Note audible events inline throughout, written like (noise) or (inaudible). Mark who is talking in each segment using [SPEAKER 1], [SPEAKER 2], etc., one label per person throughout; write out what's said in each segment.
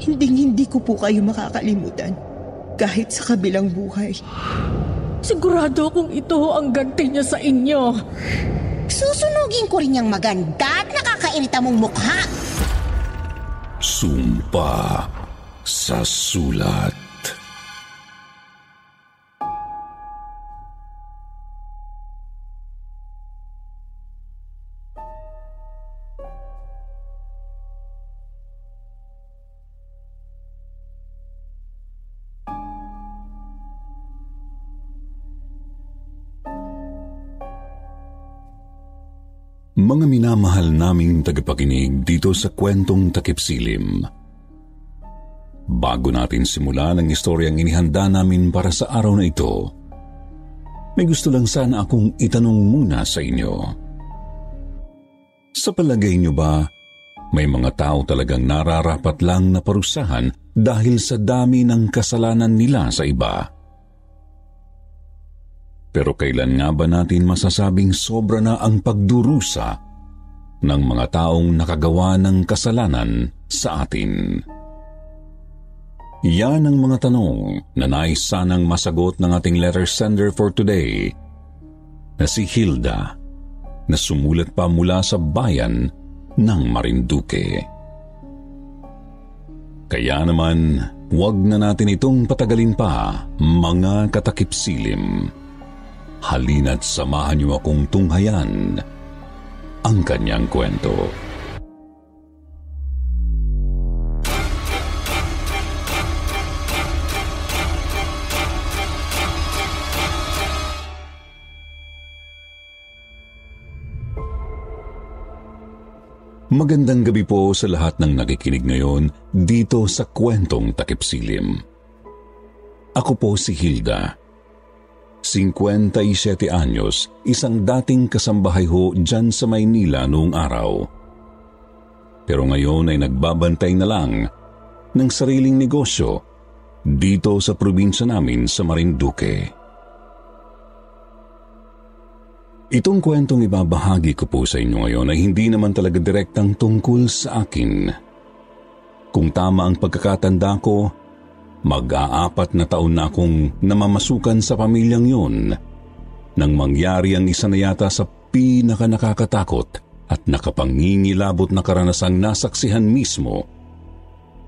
[SPEAKER 1] Hindi hindi ko po kayo makakalimutan kahit sa kabilang buhay.
[SPEAKER 2] Sigurado kung ito ang ganti niya sa inyo.
[SPEAKER 3] Susunugin ko rin yung maganda at nakakairita mong mukha.
[SPEAKER 4] Sumpa sa sulat. Mga minamahal naming tagapakinig dito sa kwentong takip silim. Bago natin simulan ang istoryang inihanda namin para sa araw na ito, may gusto lang sana akong itanong muna sa inyo. Sa palagay niyo ba, may mga tao talagang nararapat lang na parusahan dahil sa dami ng kasalanan nila sa iba? Pero kailan nga ba natin masasabing sobra na ang pagdurusa ng mga taong nakagawa ng kasalanan sa atin? Yan ang mga tanong na nais sanang masagot ng ating letter sender for today na si Hilda na sumulat pa mula sa bayan ng Marinduque. Kaya naman, huwag na natin itong patagalin pa, mga katakip silim. Halina't samahan niyo akong tunghayan ang kanyang kwento. Magandang gabi po sa lahat ng nakikinig ngayon dito sa kwentong takipsilim. Ako po si Hilda. 57 anyos, isang dating kasambahay ho dyan sa Maynila noong araw. Pero ngayon ay nagbabantay na lang ng sariling negosyo dito sa probinsya namin sa Marinduque. Itong kwentong ibabahagi ko po sa inyo ngayon ay hindi naman talaga direktang tungkol sa akin. Kung tama ang pagkakatanda ko, mag-aapat na taon na akong namamasukan sa pamilyang yun nang mangyari ang isa na yata sa pinaka nakakatakot at nakapangingilabot na karanasang nasaksihan mismo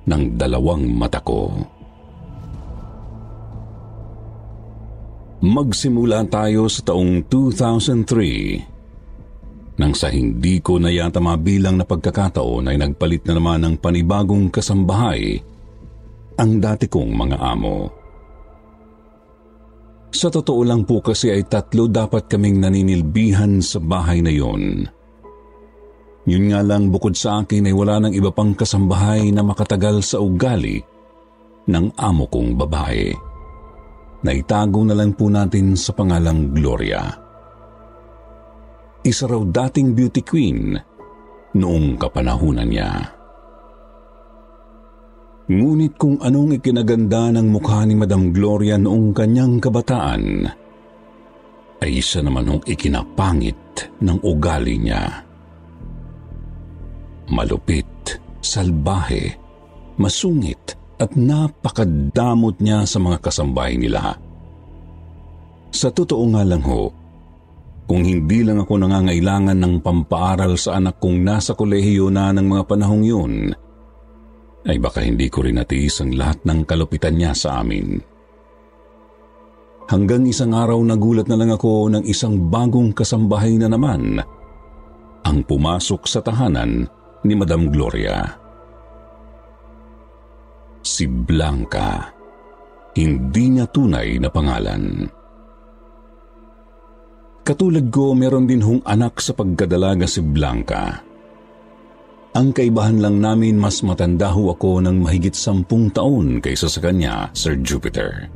[SPEAKER 4] ng dalawang mata ko. Magsimula tayo sa taong 2003 nang sa hindi ko na yata mabilang na pagkakataon ay nagpalit na naman ng panibagong kasambahay ang dati kong mga amo. Sa totoo lang po kasi ay tatlo dapat kaming naninilbihan sa bahay na yon. Yun nga lang bukod sa akin ay wala nang iba pang kasambahay na makatagal sa ugali ng amo kong babae na itago na lang po natin sa pangalang Gloria. Isa raw dating beauty queen noong kapanahunan niya. Ngunit kung anong ikinaganda ng mukha ni Madam Gloria noong kanyang kabataan, ay isa naman hong ikinapangit ng ugali niya. Malupit, salbahe, masungit, at napakadamot niya sa mga kasambahay nila. Sa totoo nga lang ho, kung hindi lang ako nangangailangan ng pampaaral sa anak kong nasa kolehiyo na ng mga panahong yun, ay baka hindi ko rin natiis ang lahat ng kalupitan niya sa amin. Hanggang isang araw nagulat na lang ako ng isang bagong kasambahay na naman ang pumasok sa tahanan ni Madam Gloria si Blanca. Hindi niya tunay na pangalan. Katulad ko, meron din hong anak sa pagkadalaga si Blanca. Ang kaibahan lang namin mas matanda ho ako ng mahigit sampung taon kaysa sa kanya, Sir Jupiter.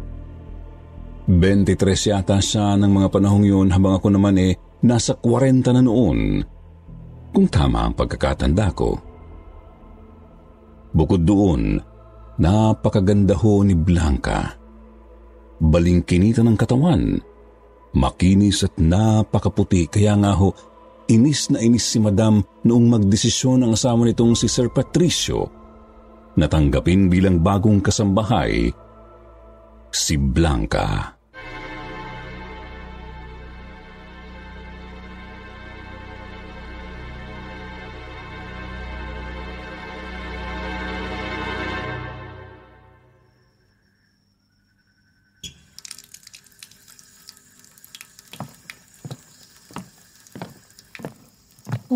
[SPEAKER 4] 23 yata siya ng mga panahong yun habang ako naman eh nasa 40 na noon. Kung tama ang pagkakatanda ko. Bukod doon, napakaganda ho ni Blanca. Balingkinita ng katawan, makinis at napakaputi kaya nga ho Inis na inis si Madam noong magdesisyon ang asawa nitong si Sir Patricio na tanggapin bilang bagong kasambahay si Blanca.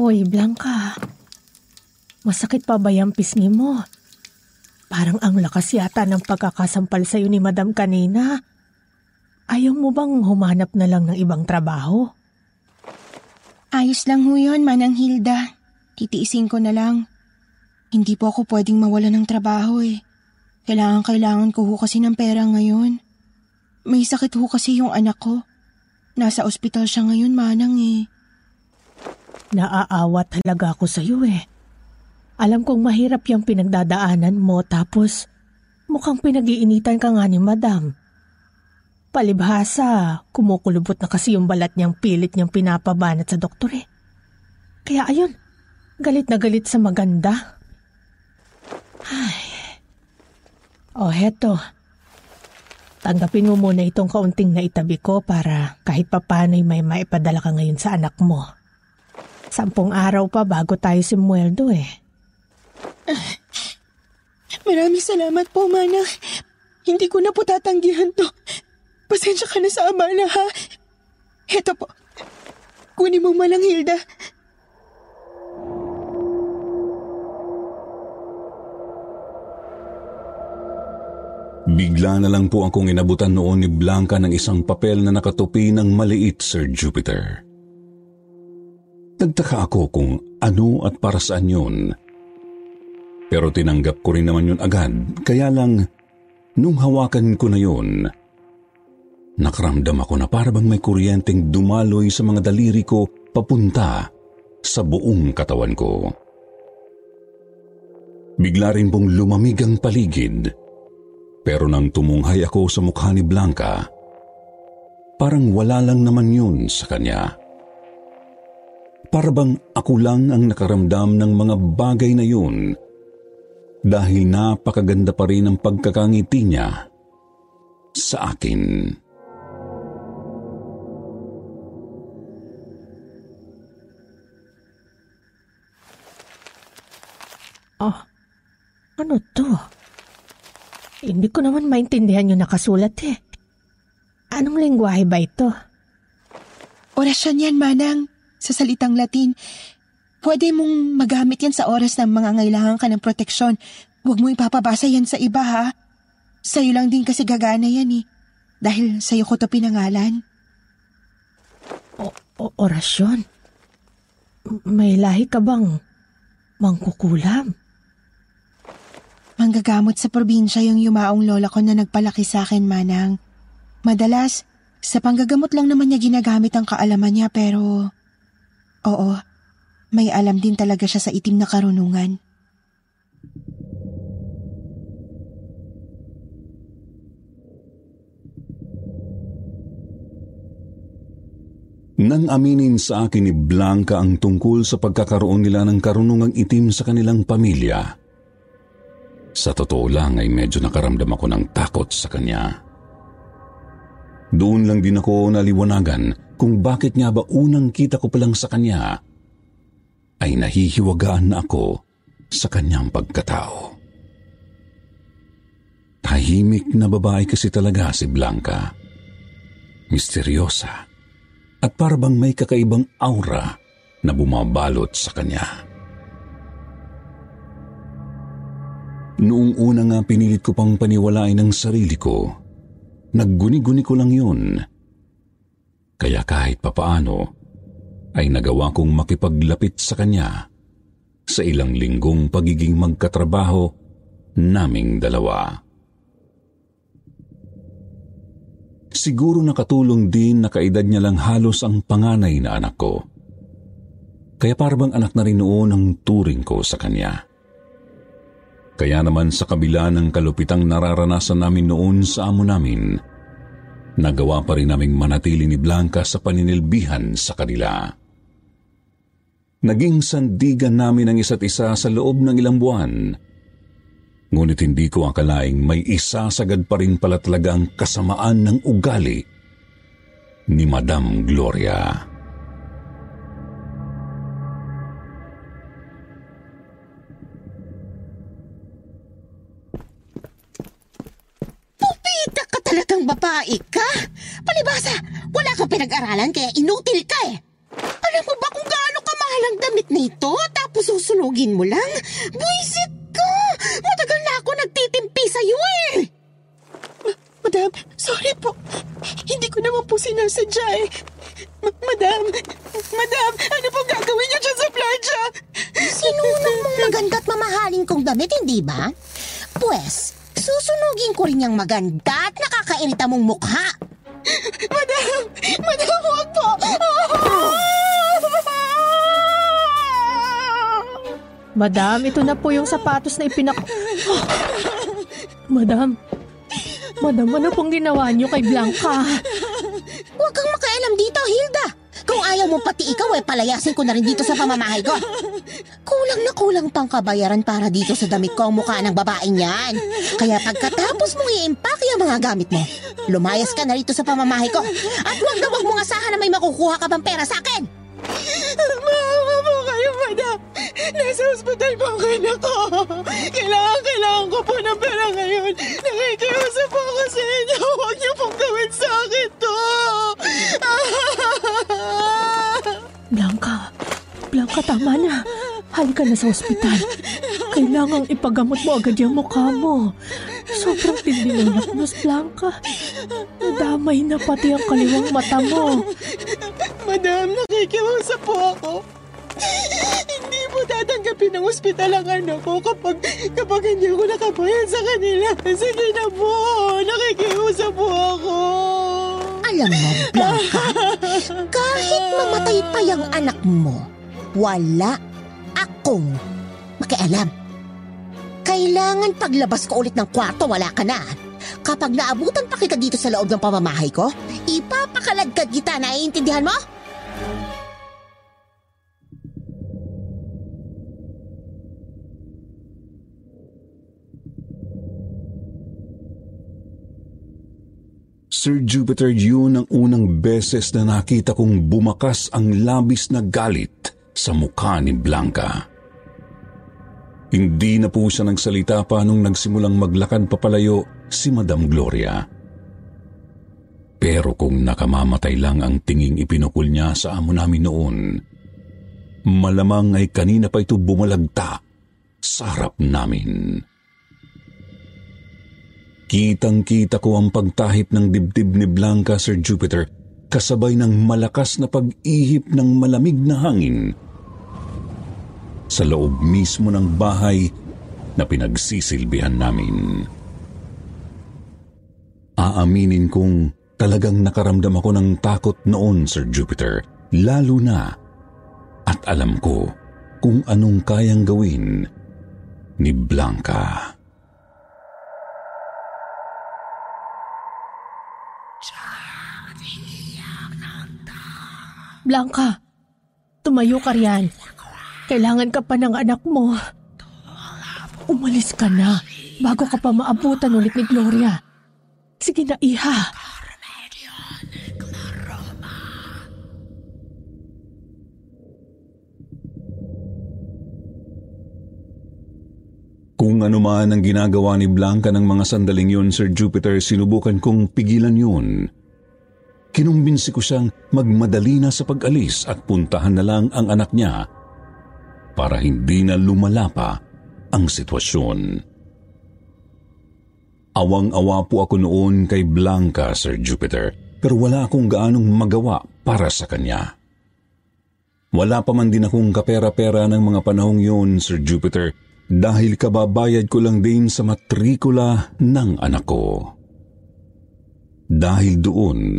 [SPEAKER 2] Hoy, Blanca. Masakit pa ba yung pisngi mo? Parang ang lakas yata ng pagkakasampal sa'yo ni Madam kanina. Ayaw mo bang humanap na lang ng ibang trabaho?
[SPEAKER 5] Ayos lang ho yun, Manang Hilda. Titiisin ko na lang. Hindi po ako pwedeng mawala ng trabaho eh. Kailangan-kailangan ko ho kasi ng pera ngayon. May sakit ho kasi yung anak ko. Nasa ospital siya ngayon, Manang eh.
[SPEAKER 2] Naaawa talaga ako sa iyo eh. Alam kong mahirap yung pinagdadaanan mo tapos mukhang pinag-iinitan ka nga ni madam. Palibhasa, kumukulubot na kasi yung balat niyang pilit niyang pinapabanat sa doktor eh. Kaya ayun, galit na galit sa maganda. Ay. O oh, heto, tanggapin mo muna itong kaunting na itabi ko para kahit papano'y may maipadala ka ngayon sa anak mo. Sampung araw pa bago tayo simweldo eh. (sighs)
[SPEAKER 5] Maraming salamat po, Mana. Hindi ko na po tatanggihan to. Pasensya ka na sa abala, ha? Heto po. Kunin mo malang, Hilda.
[SPEAKER 4] Bigla na lang po akong inabutan noon ni Blanca ng isang papel na nakatupi ng maliit, Sir Jupiter. Nagtaka ako kung ano at para saan yun. Pero tinanggap ko rin naman yun agad, kaya lang nung hawakan ko na yun, nakaramdam ako na parabang may kuryenteng dumaloy sa mga daliri ko papunta sa buong katawan ko. Bigla rin pong lumamig ang paligid, pero nang tumunghay ako sa mukha ni Blanca, parang wala lang naman yun sa kanya. Parabang ako lang ang nakaramdam ng mga bagay na yun dahil napakaganda pa rin ang pagkakangiti niya sa akin.
[SPEAKER 2] Oh, ano to? Hindi ko naman maintindihan yung nakasulat eh. Anong lingwahe ba ito?
[SPEAKER 5] Orasyon yan, Manang sa salitang Latin. Pwede mong magamit yan sa oras ng mga ngailangan ka ng proteksyon. Huwag mo ipapabasa yan sa iba ha. Sa'yo lang din kasi gagana yan eh. Dahil sa'yo ko to pinangalan.
[SPEAKER 2] O, o orasyon? May lahi ka bang mangkukulam?
[SPEAKER 5] Manggagamot sa probinsya yung yumaong lola ko na nagpalaki sa akin, Manang. Madalas, sa panggagamot lang naman niya ginagamit ang kaalaman niya pero Oo, may alam din talaga siya sa itim na karunungan.
[SPEAKER 4] Nang aminin sa akin ni Blanca ang tungkol sa pagkakaroon nila ng karunungang itim sa kanilang pamilya, sa totoo lang ay medyo nakaramdam ako ng takot sa kanya. Doon lang din ako naliwanagan kung bakit nga ba unang kita ko pa lang sa kanya ay nahihiwagaan na ako sa kanyang pagkatao. Tahimik na babae kasi talaga si Blanca. Misteryosa at parabang may kakaibang aura na bumabalot sa kanya. Noong una nga pinilit ko pang paniwalain ang sarili ko, nagguni-guni ko lang yun kaya kahit papaano ay nagawa kong makipaglapit sa kanya sa ilang linggong pagiging magkatrabaho naming dalawa. Siguro nakatulong din na kaedad niya lang halos ang panganay na anak ko. Kaya parang anak na rin noon ang turing ko sa kanya. Kaya naman sa kabila ng kalupitang nararanasan namin noon sa amo namin, nagawa pa rin naming manatili ni Blanca sa paninilbihan sa kanila. Naging sandigan namin ang isa't isa sa loob ng ilang buwan. Ngunit hindi ko akalaing may isasagad pa rin pala talaga ang kasamaan ng ugali ni Madam Gloria.
[SPEAKER 3] Talagang babae ka. Palibasa, wala kang pinag-aralan kaya inutil ka eh. Alam mo ba kung gaano kamahal ang damit nito tapos susunugin mo lang? Buisit ka! Matagal na ako nagtitimpi sa'yo eh!
[SPEAKER 5] Madam, sorry po. Hindi ko naman po sinasadya eh. Ma- madam, madam, ano pong gagawin niyo dyan sa plancha?
[SPEAKER 3] Sinunong mong maganda at mamahalin kong damit, hindi ba? Pwes, susunugin ko rin yung maganda at nakakairita mong mukha. (laughs)
[SPEAKER 5] Madam, madam, huwag po. (laughs)
[SPEAKER 2] Madam, ito na po yung sapatos na ipinak... Oh. (gasps) Madam, Madam, ano pong ginawa niyo kay Blanca?
[SPEAKER 3] Huwag kang makialam dito, Hilda. Kung ayaw mo pati ikaw eh, palayasin ko na rin dito sa pamamahay ko. Kulang na kulang pang kabayaran para dito sa damit ko ang mukha ng babaeng yan. Kaya pagkatapos mong i-impake ang mga gamit mo, lumayas ka na rito sa pamamahay ko. At huwag na huwag mong asahan na may makukuha ka bang pera sa akin.
[SPEAKER 5] Maawa po kayo, madam. Nasa ospital po ang anak ko. Kailangan, kailangan ko po ng pera ngayon. Nakikiusap po ako sa inyo. Huwag niyo pong gawin sa akin to.
[SPEAKER 2] Blanca, Blanca, tama na. Halika na sa ospital. Kailangang ipagamot mo agad yung mukha mo. Sobrang tindi ng laknos, Blanca. Nadamay na pati ang kaliwang mata mo.
[SPEAKER 5] Madam, nakikiusap po ako. Hindi mo tatanggapin ng ospital ang ano ko kapag, kapag hindi ako nakabayad sa kanila. Sige na po, nakikiusap po ako.
[SPEAKER 3] Alam mo, Blanca, kahit mamatay pa yung anak mo, wala akong makialam. Kailangan paglabas ko ulit ng kwarto, wala ka na. Kapag naabutan pa kita dito sa loob ng pamamahay ko, ipapakalagkad kita, naiintindihan mo?
[SPEAKER 4] Sir Jupiter, yun ang unang beses na nakita kong bumakas ang labis na galit sa mukha ni Blanca. Hindi na po siya nagsalita pa nung nagsimulang maglakad papalayo si Madam Gloria. Pero kung nakamamatay lang ang tinging ipinukul niya sa amo namin noon, malamang ay kanina pa ito bumalagta sa harap namin. Kitang-kita ko ang pagtahip ng dibdib ni Blanca, Sir Jupiter, kasabay ng malakas na pag-ihip ng malamig na hangin sa loob mismo ng bahay na pinagsisilbihan namin. Aaminin kong talagang nakaramdam ako ng takot noon, Sir Jupiter, lalo na at alam ko kung anong kayang gawin ni Blanca.
[SPEAKER 2] Blanca, tumayo ka riyan. Kailangan ka pa ng anak mo. Umalis ka na bago ka pa maabutan ulit ni Gloria. Sige na, iha.
[SPEAKER 4] Kung ano man ang ginagawa ni Blanca ng mga sandaling yun, Sir Jupiter, sinubukan kong pigilan yun. Kinumbinsi ko siyang magmadali na sa pag-alis at puntahan na lang ang anak niya para hindi na lumala pa ang sitwasyon. Awang-awa po ako noon kay Blanca, Sir Jupiter, pero wala akong gaanong magawa para sa kanya. Wala pa man din akong kapera-pera ng mga panahong yun, Sir Jupiter, dahil kababayad ko lang din sa matrikula ng anak ko. Dahil doon,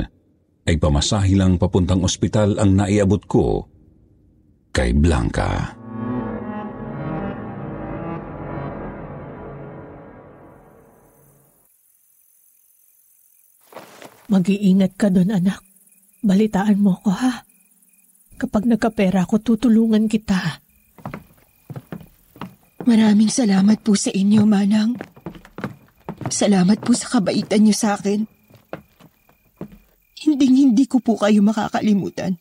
[SPEAKER 4] ay pamasahe lang papuntang ospital ang naiabot ko kay Blanca.
[SPEAKER 2] Mag-iingat ka doon, anak. Balitaan mo ko, ha? Kapag nagkapera ko, tutulungan kita.
[SPEAKER 5] Maraming salamat po sa inyo, Manang. Salamat po sa kabaitan niyo sa akin. Hinding-hindi ko po kayo makakalimutan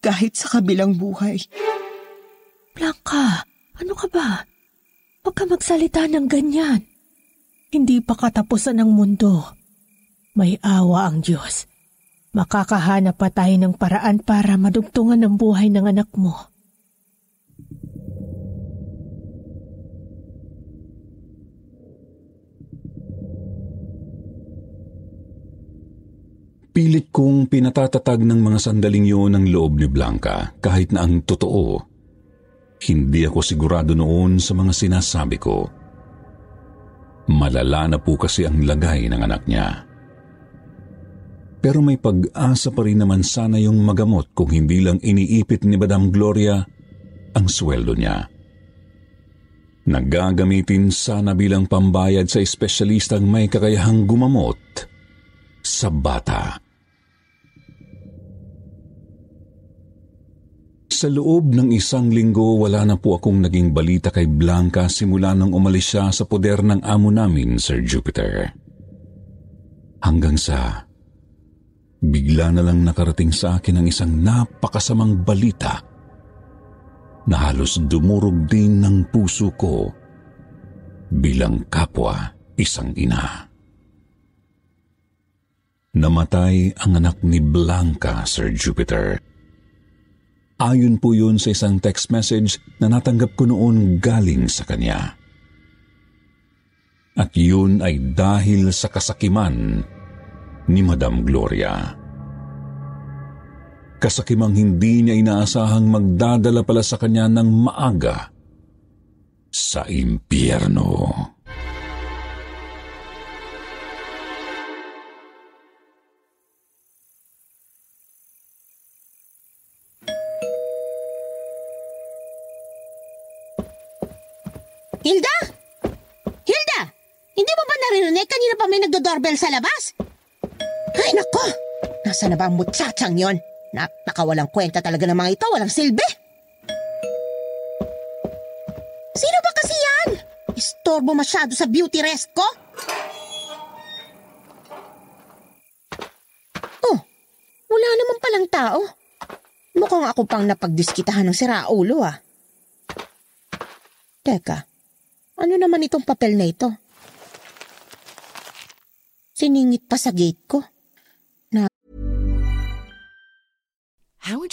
[SPEAKER 5] kahit sa kabilang buhay.
[SPEAKER 2] Blanca, ano ka ba? Huwag ka magsalita ng ganyan. Hindi pa katapusan ng mundo. May awa ang Diyos. Makakahanap pa tayo ng paraan para madugtungan ang buhay ng anak mo.
[SPEAKER 4] Pilit kong pinatatatag ng mga sandaling yun ang loob ni Blanca kahit na ang totoo. Hindi ako sigurado noon sa mga sinasabi ko. Malala na po kasi ang lagay ng anak niya. Pero may pag-asa pa rin naman sana yung magamot kung hindi lang iniipit ni Madam Gloria ang sweldo niya. Nagagamitin sana bilang pambayad sa espesyalistang may kakayahang gumamot sa bata. Sa loob ng isang linggo, wala na po akong naging balita kay Blanca simula nang umalis siya sa poder ng amo namin, Sir Jupiter. Hanggang sa bigla na lang nakarating sa akin ang isang napakasamang balita na halos dumurog din ng puso ko bilang kapwa isang ina. Namatay ang anak ni Blanca, Sir Jupiter Ayon po yun sa isang text message na natanggap ko noon galing sa kanya. At yun ay dahil sa kasakiman ni Madam Gloria. Kasakimang hindi niya inaasahang magdadala pala sa kanya ng maaga sa impyerno.
[SPEAKER 3] Hilda? Hilda! Hindi mo ba naririnig? Kanina pa may nagdo-doorbell sa labas. Ay, nako! Nasaan na ba ang mutsachang yon? Napakawalang kwenta talaga ng mga ito. Walang silbi. Sino ba kasi yan? Istorbo masyado sa beauty rest ko? Oh, wala naman palang tao. Mukhang ako pang napagdiskitahan ng siraulo ah. Teka, ano naman itong papel na ito? Siningit pa sa gate ko.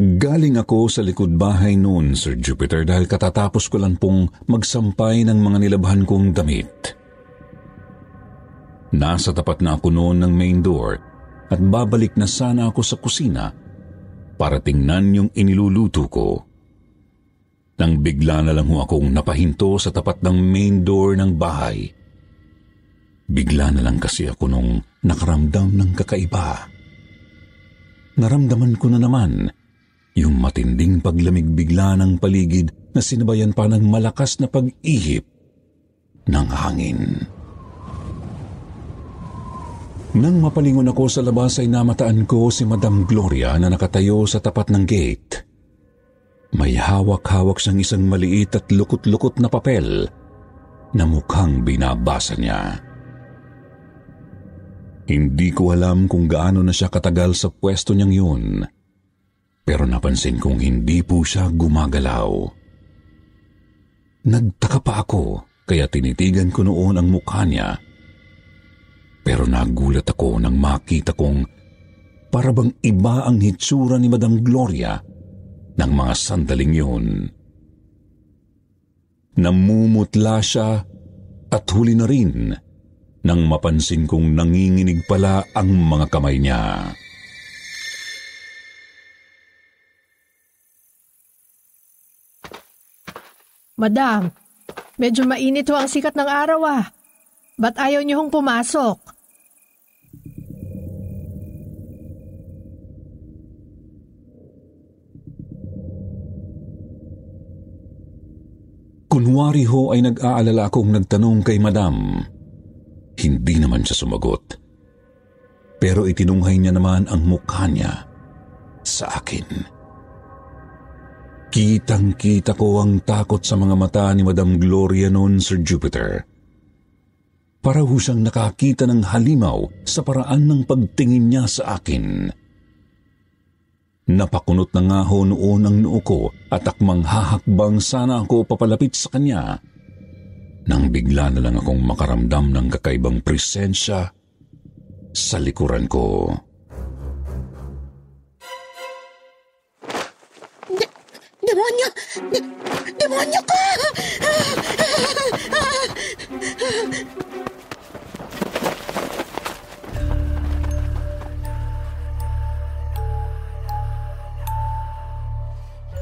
[SPEAKER 4] Galing ako sa likod bahay noon, Sir Jupiter, dahil katatapos ko lang pong magsampay ng mga nilabhan kong damit. Nasa tapat na ako noon ng main door at babalik na sana ako sa kusina para tingnan yung iniluluto ko. Nang bigla na lang ho akong napahinto sa tapat ng main door ng bahay. Bigla na lang kasi ako nung nakaramdam ng kakaiba. Naramdaman ko na naman yung matinding paglamig bigla ng paligid na sinabayan pa ng malakas na pag-ihip ng hangin. Nang mapalingon ako sa labas ay namataan ko si Madam Gloria na nakatayo sa tapat ng gate. May hawak-hawak siyang isang maliit at lukot-lukot na papel na mukhang binabasa niya. Hindi ko alam kung gaano na siya katagal sa pwesto niyang yun pero napansin kong hindi po siya gumagalaw. Nagtaka pa ako kaya tinitigan ko noon ang mukha niya. Pero nagulat ako nang makita kong parabang iba ang hitsura ni Madam Gloria ng mga sandaling yun. Namumutla siya at huli na rin nang mapansin kong nanginginig pala ang mga kamay niya.
[SPEAKER 2] Madam, medyo mainit ho ang sikat ng araw ah. Ba't ayaw niyo hong pumasok?
[SPEAKER 4] Kunwari ho ay nag-aalala akong nagtanong kay madam. Hindi naman siya sumagot. Pero itinunghay niya naman ang mukha niya sa akin. Kitang-kita ko ang takot sa mga mata ni Madam Gloria noon, Sir Jupiter. Para ho siyang nakakita ng halimaw sa paraan ng pagtingin niya sa akin. Napakunot na nga ho noon ang noo ko at akmang hahakbang sana ako papalapit sa kanya. Nang bigla na lang akong makaramdam ng kakaibang presensya sa likuran ko.
[SPEAKER 3] Demonyo! De demonyo ka!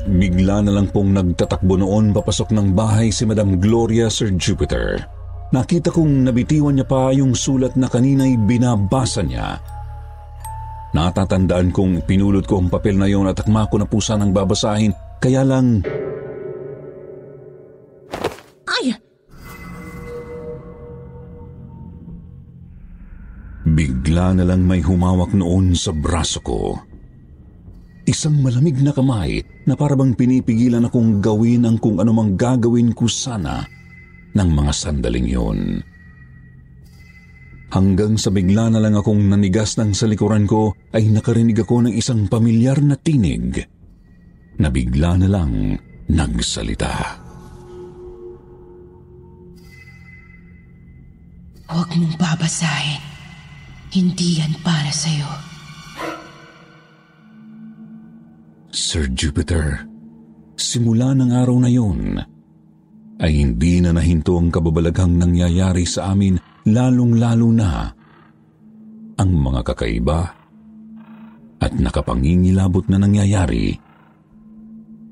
[SPEAKER 4] Bigla na lang pong nagtatakbo noon papasok ng bahay si Madam Gloria Sir Jupiter. Nakita kong nabitiwan niya pa yung sulat na kanina'y binabasa niya Natatandaan kong pinulot ko ang papel na yon at akma ko na po sanang babasahin kaya lang...
[SPEAKER 3] Ay!
[SPEAKER 4] Bigla na lang may humawak noon sa braso ko. Isang malamig na kamay na parabang pinipigilan akong gawin ang kung anumang gagawin ko sana ng mga sandaling yon. Hanggang sa bigla na lang akong nanigas ng sa likuran ko ay nakarinig ako ng isang pamilyar na tinig na bigla na lang nagsalita.
[SPEAKER 5] Huwag mong babasahin. Hindi yan para sa'yo.
[SPEAKER 4] Sir Jupiter, simula ng araw na yun, ay hindi na nahinto ang kababalaghang nangyayari sa amin lalong-lalo na ang mga kakaiba at nakapangingilabot na nangyayari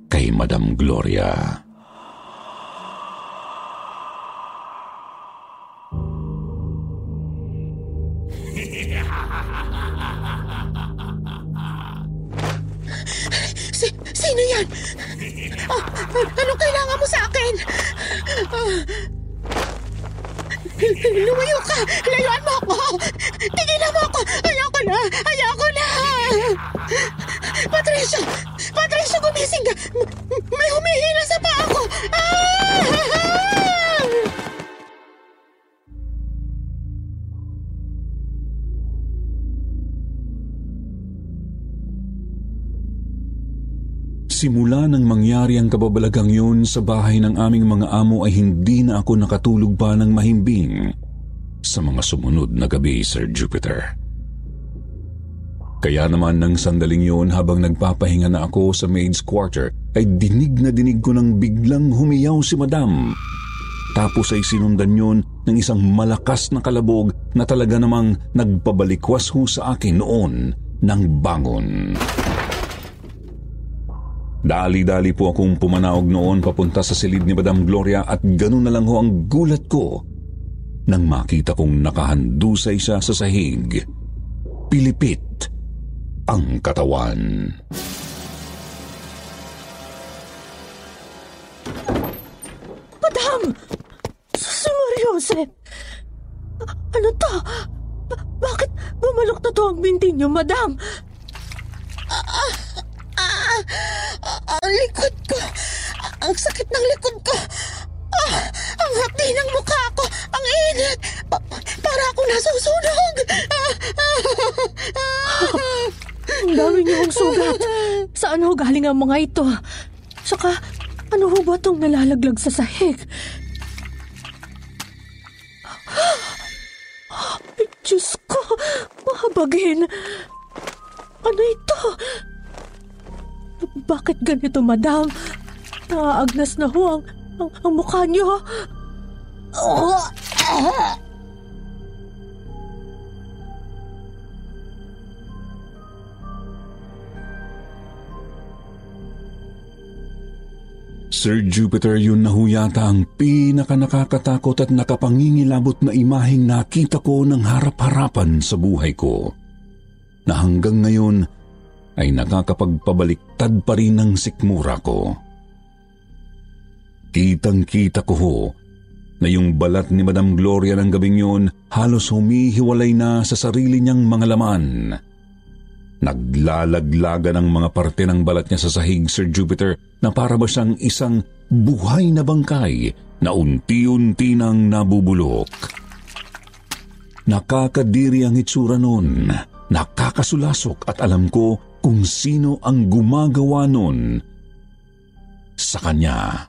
[SPEAKER 4] kay Madam Gloria.
[SPEAKER 3] Si sino yan? Oh, ano kailangan mo sa akin? Oh. Lumayo ka! Layuan mo ako! Tigilan mo ako! Ayoko na! Ayoko na! Patricia! Patricia, gumising ka! May humihila sa paa ko!
[SPEAKER 4] Simula nang mangyari ang kababalagang yun sa bahay ng aming mga amo ay hindi na ako nakatulog pa ng mahimbing sa mga sumunod na gabi, Sir Jupiter. Kaya naman ng sandaling yun habang nagpapahinga na ako sa maid's quarter ay dinig na dinig ko nang biglang humiyaw si Madam. Tapos ay sinundan yun ng isang malakas na kalabog na talaga namang nagpabalikwas ho sa akin noon ng bangon. Dali-dali po akong pumanaog noon papunta sa silid ni Madam Gloria at ganun na lang ho ang gulat ko nang makita kong nakahandusay siya sa sahig. Pilipit ang katawan.
[SPEAKER 2] Madam! Si Mariose! Ano to? Ba- bakit bumalok na to ang binti niyo, madam?
[SPEAKER 3] Ang likod ko. Ang sakit ng likod ko. Ah, ang hapdi ng mukha ko. Ang init. Pa- para ako nasusunog. Ah, ah, ah.
[SPEAKER 2] Ang dami niyong sugat. Saan ho galing ang mga ito? Saka, ano ho ba itong nalalaglag sa sahig? Diyos ko! Mahabagin! Ano ito? Bakit ganito, madam? Naaagnas na ho ang, ang, ang mukha niyo.
[SPEAKER 3] Oh,
[SPEAKER 4] Sir Jupiter, yun na ho yata ang pinaka nakakatakot at nakapangingilabot na imaheng nakita ko ng harap-harapan sa buhay ko. Na hanggang ngayon ay nakakapagpabaliktad pa rin ng sikmura ko. Kitang-kita ko ho na yung balat ni Madam Gloria ng gabing yun halos humihiwalay na sa sarili niyang mga laman. Naglalaglaga ng mga parte ng balat niya sa sahig, Sir Jupiter, na para ba siyang isang buhay na bangkay na unti-unti nang nabubulok. Nakakadiri ang itsura nun, nakakasulasok at alam ko kung sino ang gumagawa nun sa kanya.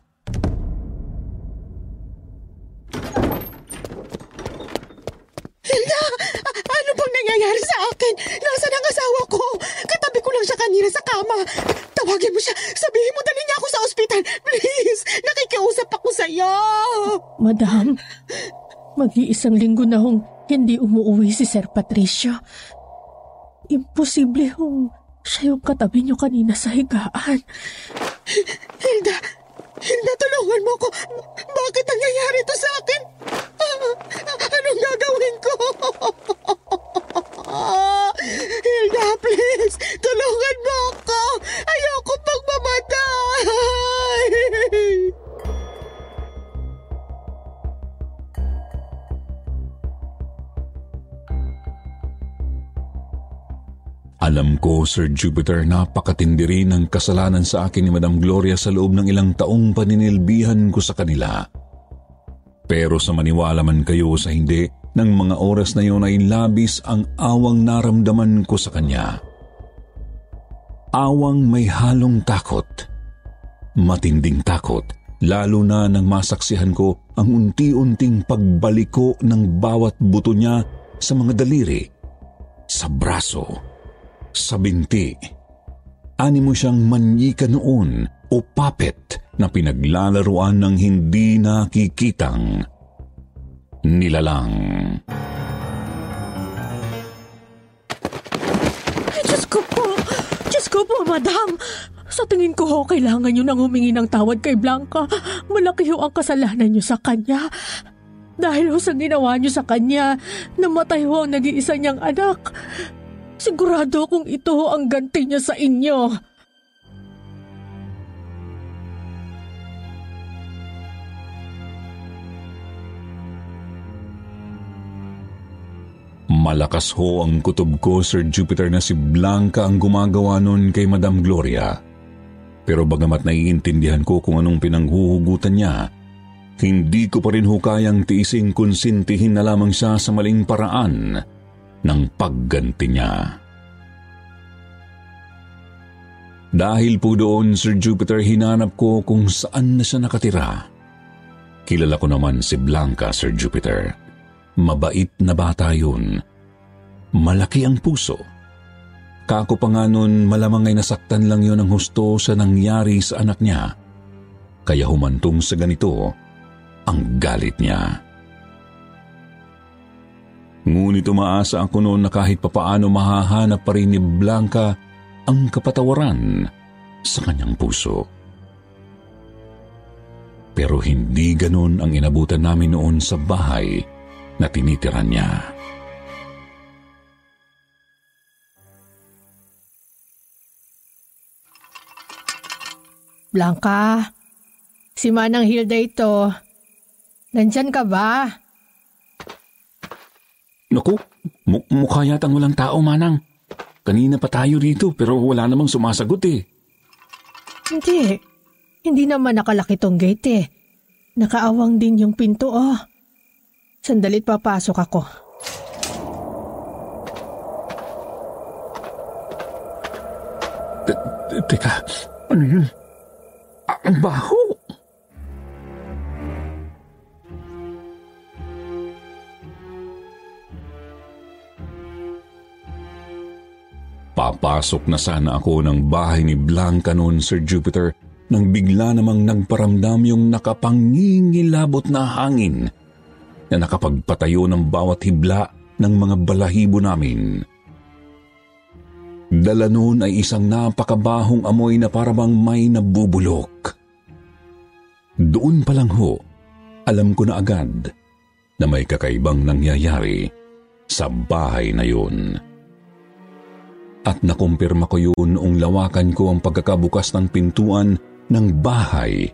[SPEAKER 3] Hilda! A- ano bang nangyayari sa akin? Nasaan ang asawa ko? Katabi ko lang siya kama. Tawagin mo siya. Sabihin mo dali niya ako sa ospital. Please! Nakikiusap ako sa iyo.
[SPEAKER 2] Madam, mag-iisang linggo na hong hindi umuwi si Sir Patricio. Imposible hong siya yung katabi niyo kanina sa higaan.
[SPEAKER 3] Hilda! Hilda, tulungan mo ko. Bakit nangyayari to sa akin? Ah, anong gagawin ko? (laughs) Hilda, please! Tulungan mo ako! Ayoko pang mamatay!
[SPEAKER 4] Alam ko, Sir Jupiter, napakatindi rin ang kasalanan sa akin ni Madam Gloria sa loob ng ilang taong paninilbihan ko sa kanila. Pero sa maniwala man kayo sa hindi, ng mga oras na yun ay labis ang awang naramdaman ko sa kanya. Awang may halong takot. Matinding takot, lalo na nang masaksihan ko ang unti-unting pagbaliko ng bawat buto niya sa mga daliri, sa braso, sa binti. Ani mo siyang manyika noon o puppet na pinaglalaruan ng hindi nakikitang nilalang.
[SPEAKER 2] Ay, Diyos ko po! Diyos ko po, madam! Sa tingin ko kailangan niyo nang humingi ng tawad kay Blanca. Malaki ho ang kasalanan niyo sa kanya. Dahil ho sa ginawa niyo sa kanya, namatay ho ang nag-iisa niyang anak. Sigurado kung ito ho ang ganti niya sa inyo.
[SPEAKER 4] Malakas ho ang kutob ko, Sir Jupiter, na si Blanca ang gumagawa nun kay Madam Gloria. Pero bagamat naiintindihan ko kung anong pinanghuhugutan niya, hindi ko pa rin ho kayang tiising konsintihin na lamang siya sa maling paraan ng pagganti niya. Dahil po doon, Sir Jupiter, hinanap ko kung saan na siya nakatira. Kilala ko naman si Blanca, Sir Jupiter. Mabait na bata yun. Malaki ang puso. Kako pa nga nun, malamang ay nasaktan lang yun ang husto sa nangyari sa anak niya. Kaya humantong sa ganito ang galit niya. Ngunit umaasa ako noon na kahit papaano mahahanap pa rin ni Blanca ang kapatawaran sa kanyang puso. Pero hindi ganon ang inabutan namin noon sa bahay na tinitiran niya.
[SPEAKER 2] Blanca, si Manang Hilda ito. Nandyan ka ba?
[SPEAKER 4] Naku, mu- mukha yatang walang tao, Manang. Kanina pa tayo dito pero wala namang sumasagot eh.
[SPEAKER 2] Hindi. Hindi naman nakalaki tong gate eh. Nakaawang din yung pinto oh. Sandalit papasok ako.
[SPEAKER 4] Teka, ano yun? Ang baho! Papasok na sana ako ng bahay ni Blanca noon, Sir Jupiter, nang bigla namang nagparamdam yung nakapangingilabot na hangin na nakapagpatayo ng bawat hibla ng mga balahibo namin. Dala noon ay isang napakabahong amoy na parabang may nabubulok. Doon pa lang ho, alam ko na agad na may kakaibang nangyayari sa bahay na yun. At nakumpirma ko yun noong lawakan ko ang pagkakabukas ng pintuan ng bahay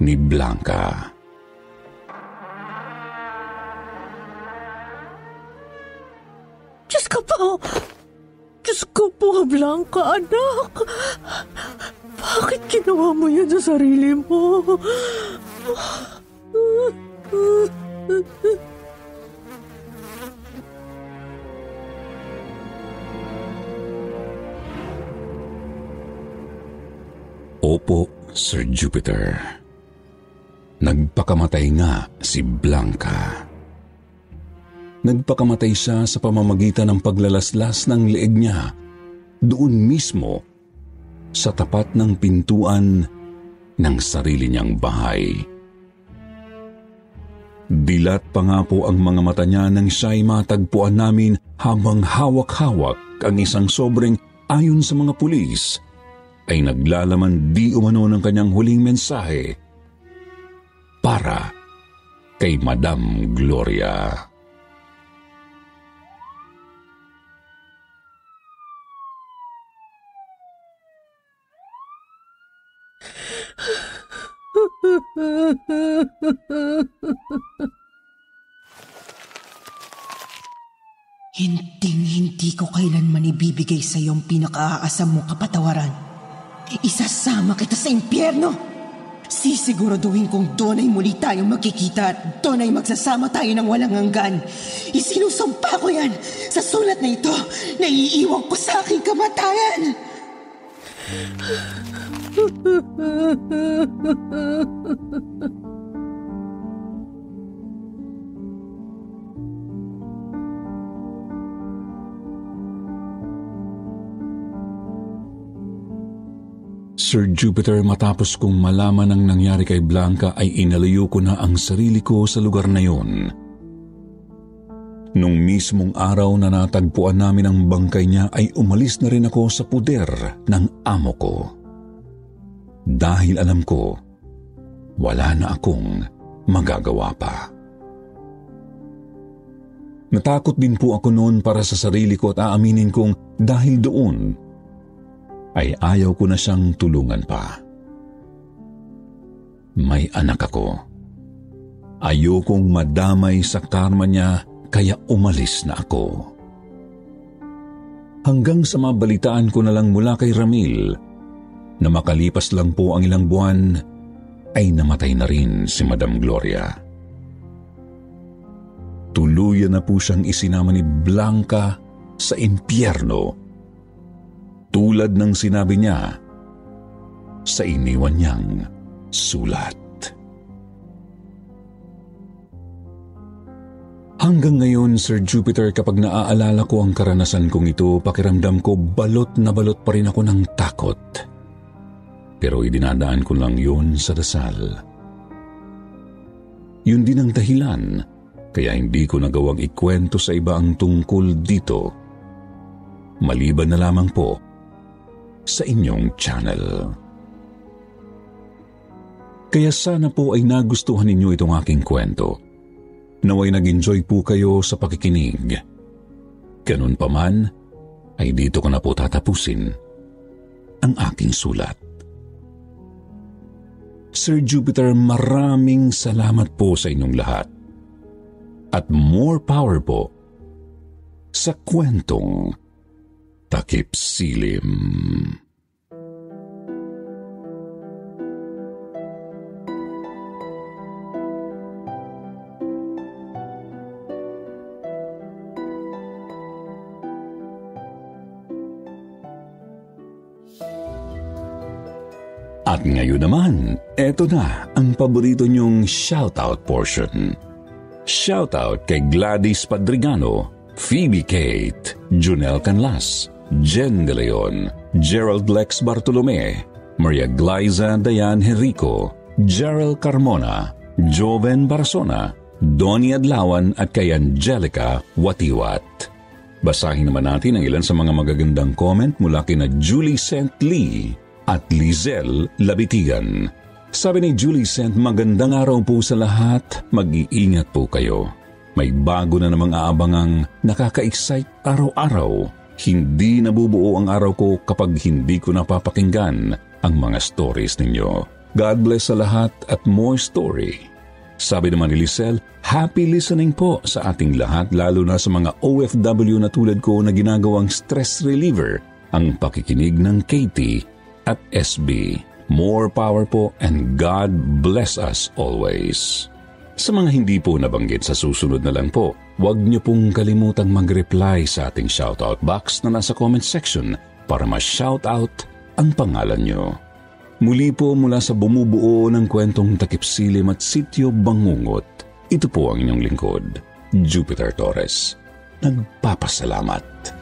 [SPEAKER 4] ni Blanca.
[SPEAKER 2] Diyos ko po! Diyos ko po, Blanca, anak! Bakit ginawa mo yan sa sarili mo?
[SPEAKER 4] Opo, Sir Jupiter. Nagpakamatay nga si Blanca. Nagpakamatay siya sa pamamagitan ng paglalaslas ng leeg niya doon mismo sa tapat ng pintuan ng sarili niyang bahay. Dilat pa nga po ang mga mata niya nang siya'y matagpuan namin habang hawak-hawak ang isang sobrang ayon sa mga pulis ay naglalaman di umano ng kanyang huling mensahe para kay Madam Gloria.
[SPEAKER 5] Hinding-hindi ko kailanman ibibigay sa iyong pinakaaasam mong kapatawaran. Isasama kita sa impyerno! Sisiguraduhin kong doon ay muli tayong magkikita at doon ay magsasama tayo ng walang hanggan. Isinusumpa ko yan sa sulat na ito na iiwan ko sa aking kamatayan.
[SPEAKER 4] Sir Jupiter, matapos kong malaman ang nangyari kay Blanca ay inalayo ko na ang sarili ko sa lugar na yon. Nung mismong araw na natagpuan namin ang bangkay niya ay umalis na rin ako sa puder ng amo ko. Dahil alam ko, wala na akong magagawa pa. Natakot din po ako noon para sa sarili ko at aaminin kong dahil doon ay ayaw ko na siyang tulungan pa. May anak ako. Ayokong madamay sa karma niya kaya umalis na ako. Hanggang sa mabalitaan ko na lang mula kay Ramil na makalipas lang po ang ilang buwan ay namatay na rin si Madam Gloria. Tuluyan na po siyang isinama ni Blanca sa impyerno tulad ng sinabi niya sa iniwan niyang sulat. Hanggang ngayon, Sir Jupiter, kapag naaalala ko ang karanasan kong ito, pakiramdam ko balot na balot pa rin ako ng takot. Pero idinadaan ko lang yun sa dasal. Yun din ang dahilan kaya hindi ko nagawang ikwento sa iba ang tungkol dito. Maliban na lamang po sa inyong channel. Kaya sana po ay nagustuhan ninyo itong aking kwento Naway nag-enjoy po kayo sa pakikinig. Ganun pa man, ay dito ko na po tatapusin ang aking sulat. Sir Jupiter, maraming salamat po sa inyong lahat. At more power po sa kwentong Takip Silim. At ngayon naman, eto na ang paborito niyong shoutout portion. Shoutout kay Gladys Padrigano, Phoebe Kate, Junel Canlas, Jen De Leon, Gerald Lex Bartolome, Maria Glyza Dayan Henrico, Gerald Carmona, Joven Barasona, Donnie Adlawan at kay Angelica Watiwat. Basahin naman natin ang ilan sa mga magagandang comment mula kina Julie St. Lee, at Lizelle Labitigan. Sabi ni Julie St. magandang araw po sa lahat, mag-iingat po kayo. May bago na namang aabangang nakaka-excite araw-araw. Hindi nabubuo ang araw ko kapag hindi ko napapakinggan ang mga stories ninyo. God bless sa lahat at more story. Sabi naman ni Lizelle, happy listening po sa ating lahat lalo na sa mga OFW na tulad ko na ginagawang stress reliever ang pakikinig ng Katie at SB. More power po and God bless us always. Sa mga hindi po nabanggit sa susunod na lang po, huwag niyo pong kalimutang mag-reply sa ating shoutout box na nasa comment section para ma-shoutout ang pangalan niyo. Muli po mula sa bumubuo ng kwentong takipsilim at sityo Bangungot, ito po ang inyong lingkod, Jupiter Torres. Nagpapasalamat.